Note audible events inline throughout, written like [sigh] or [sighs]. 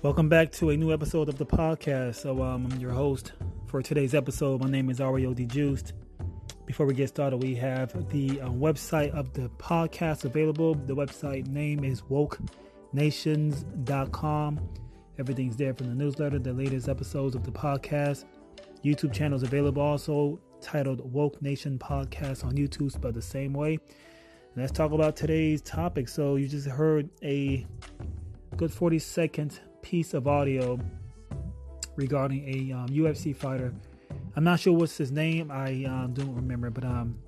Welcome back to a new episode of the podcast. So, um, I'm your host for today's episode. My name is Ario Juiced. Before we get started, we have the uh, website of the podcast available. The website name is wokenations.com. Everything's there from the newsletter, the latest episodes of the podcast. YouTube channels available also titled Woke Nation Podcast on YouTube, spelled the same way. Let's talk about today's topic. So, you just heard a good 40 second piece of audio regarding a um, UFC fighter. I'm not sure what's his name. I um, don't remember, but um,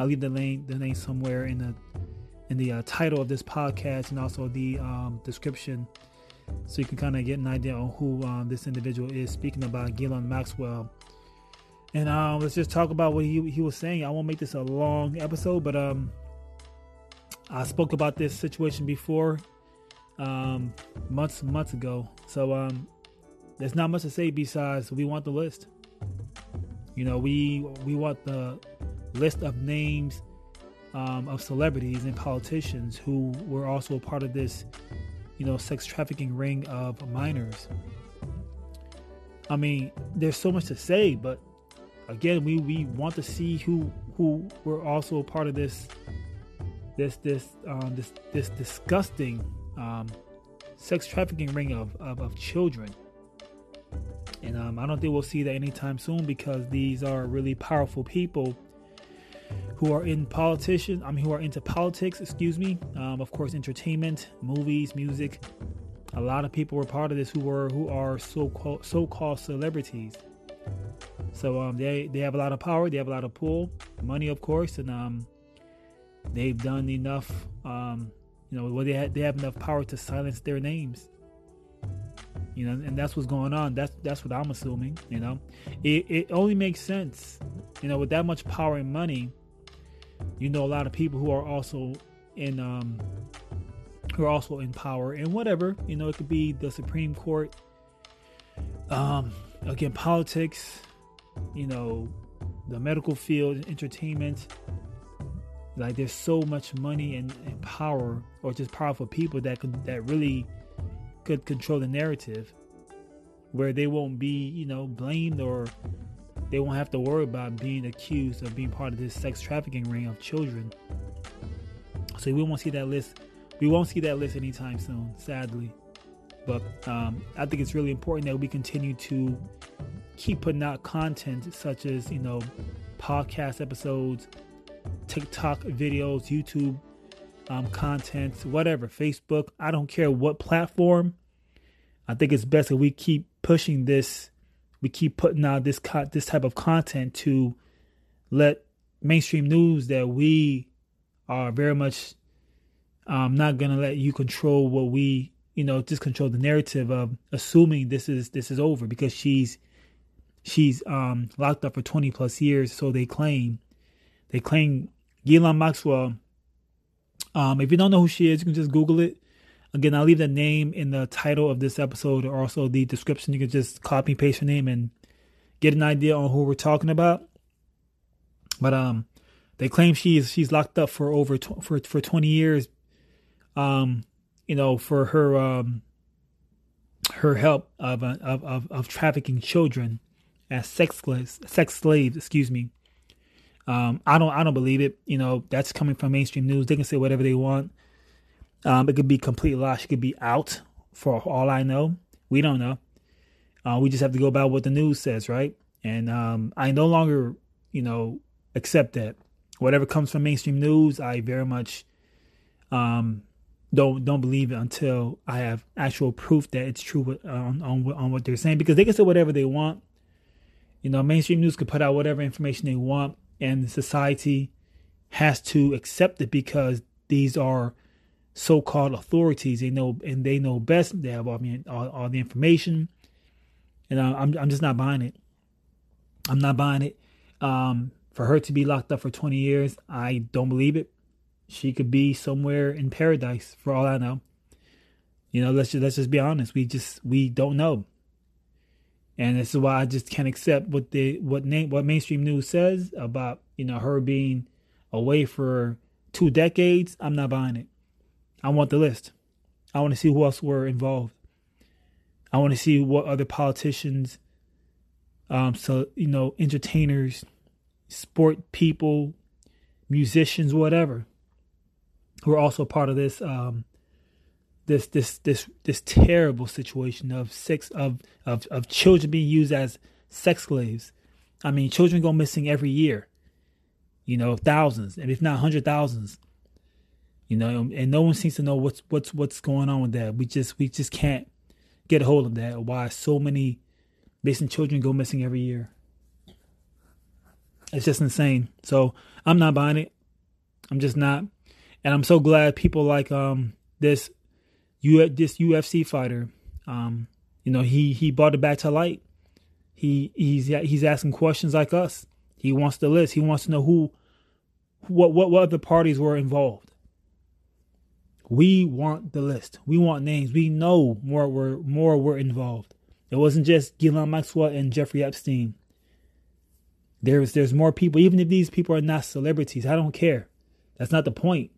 I'll leave the name the name somewhere in the in the uh, title of this podcast and also the um, description, so you can kind of get an idea on who um, this individual is. Speaking about Ghislaine Maxwell, and um, let's just talk about what he he was saying. I won't make this a long episode, but um, I spoke about this situation before um, months months ago. So um, there's not much to say besides we want the list. You know, we we want the list of names um, of celebrities and politicians who were also a part of this, you know, sex trafficking ring of minors. I mean, there's so much to say, but again, we, we want to see who who were also a part of this this this um, this this disgusting um, sex trafficking ring of, of, of children. And um, I don't think we'll see that anytime soon because these are really powerful people who are in politicians, I mean, who are into politics. Excuse me. Um, of course, entertainment, movies, music. A lot of people were part of this who were who are so called so called celebrities. So um, they they have a lot of power. They have a lot of pull, money, of course, and um, they've done enough um, you know, well, they have, they have enough power to silence their names. You know, and that's what's going on. That's that's what I'm assuming. You know, it it only makes sense. You know, with that much power and money, you know, a lot of people who are also in um who are also in power and whatever. You know, it could be the Supreme Court. Um, again, politics. You know, the medical field, entertainment like there's so much money and, and power, or just powerful people that could that really could control the narrative, where they won't be, you know, blamed or they won't have to worry about being accused of being part of this sex trafficking ring of children. So we won't see that list. We won't see that list anytime soon, sadly. But um, I think it's really important that we continue to keep putting out content such as you know podcast episodes, TikTok videos, YouTube um, content, whatever, Facebook. I don't care what platform. I think it's best that we keep pushing this. We keep putting out this co- this type of content to let mainstream news that we are very much um, not gonna let you control what we, you know, just control the narrative of assuming this is this is over because she's she's um, locked up for 20 plus years, so they claim. They claim Ghislaine Maxwell. Um, if you don't know who she is, you can just Google it. Again, I'll leave the name in the title of this episode or also the description. You can just copy paste her name and get an idea on who we're talking about. But um, they claim she's she's locked up for over tw- for for 20 years. Um, you know, for her um her help of of of, of trafficking children as sex sex slaves, excuse me. Um, I don't I don't believe it. You know, that's coming from mainstream news. They can say whatever they want. Um, it could be complete lie. She could be out for all I know. We don't know. Uh, we just have to go about what the news says, right? And um, I no longer, you know, accept that. Whatever comes from mainstream news, I very much um, don't don't believe it until I have actual proof that it's true on on on what they're saying. Because they can say whatever they want. You know, mainstream news could put out whatever information they want and society has to accept it because these are so-called authorities. They know and they know best. They have all, all, all the information, and uh, I'm I'm just not buying it. I'm not buying it. Um, for her to be locked up for 20 years, I don't believe it. She could be somewhere in paradise for all I know. You know, let's just let's just be honest. We just we don't know and this is why I just can't accept what the what name what mainstream news says about you know her being away for two decades. I'm not buying it. I want the list. I want to see who else were involved. I want to see what other politicians, um, so you know, entertainers, sport people, musicians, whatever, who are also part of this um, this this this this terrible situation of sex of of of children being used as sex slaves. I mean, children go missing every year. You know, thousands, and if not hundred thousands. You know, and no one seems to know what's what's what's going on with that. We just we just can't get a hold of that. Why so many missing children go missing every year? It's just insane. So I'm not buying it. I'm just not, and I'm so glad people like um this you this UFC fighter, um, you know, he he brought it back to light. He he's he's asking questions like us. He wants the list. He wants to know who, what what what other parties were involved. We want the list. We want names. We know more were more were involved. It wasn't just Ghislaine Maxwell and Jeffrey Epstein. There's there's more people. Even if these people are not celebrities, I don't care. That's not the point.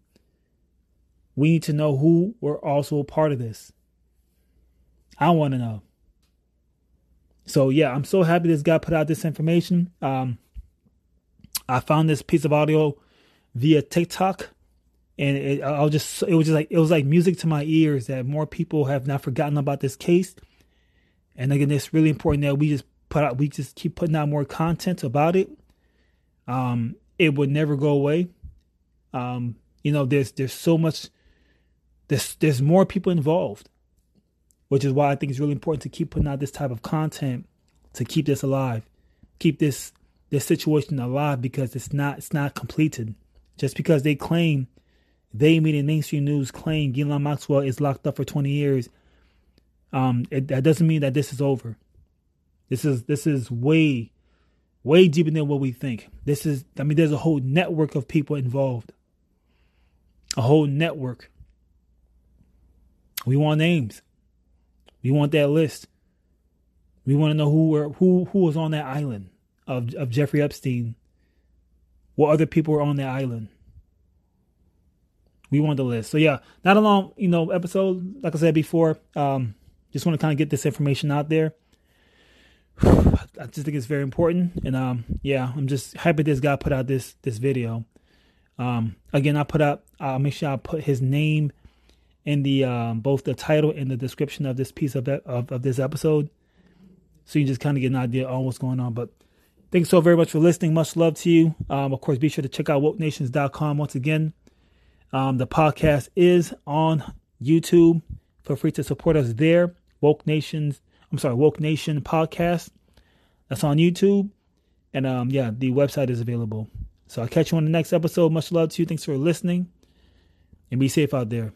We need to know who were also a part of this. I want to know. So yeah, I'm so happy this guy put out this information. Um, I found this piece of audio via TikTok, and it, I'll just it was just like it was like music to my ears that more people have not forgotten about this case. And again, it's really important that we just put out we just keep putting out more content about it. Um, it would never go away. Um, you know, there's there's so much there's there's more people involved, which is why I think it's really important to keep putting out this type of content to keep this alive, keep this this situation alive because it's not it's not completed. Just because they claim they meaning mainstream news claim Ghislaine Maxwell is locked up for 20 years, um, it, that doesn't mean that this is over. This is this is way way deeper than what we think. This is I mean there's a whole network of people involved. A whole network we want names. We want that list. We want to know who were who who was on that island of of Jeffrey Epstein. What other people were on that island? We want the list. So yeah, not a long, you know, episode. Like I said before, um, just want to kind of get this information out there. [sighs] I just think it's very important, and um, yeah, I'm just happy this guy put out this this video. Um, again, I put up. I'll make sure I put his name in the um, both the title and the description of this piece of, of, of this episode, so you just kind of get an idea on what's going on. But thanks so very much for listening. Much love to you. Um, of course, be sure to check out wokenations.com once again. Um, the podcast is on YouTube. Feel free to support us there. Woke Nations, I'm sorry, Woke Nation podcast. That's on YouTube. And um, yeah, the website is available. So I'll catch you on the next episode. Much love to you. Thanks for listening. And be safe out there.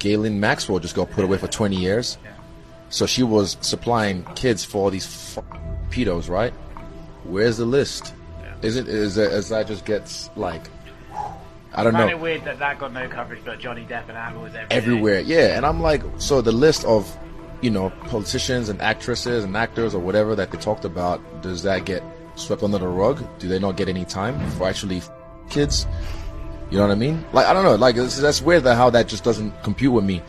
Ghislaine Maxwell just got put away for 20 years. So she was supplying kids for all these f- pedos, right? Where's the list? Is it is that, is that just gets like I don't I know it weird that that got no coverage, but Johnny Depp and Amber was everywhere. everywhere. Yeah, and I'm like, so the list of you know politicians and actresses and actors or whatever that they talked about, does that get swept under the rug? Do they not get any time for actually kids? You know what I mean? Like I don't know. Like that's weird how that just doesn't compute with me.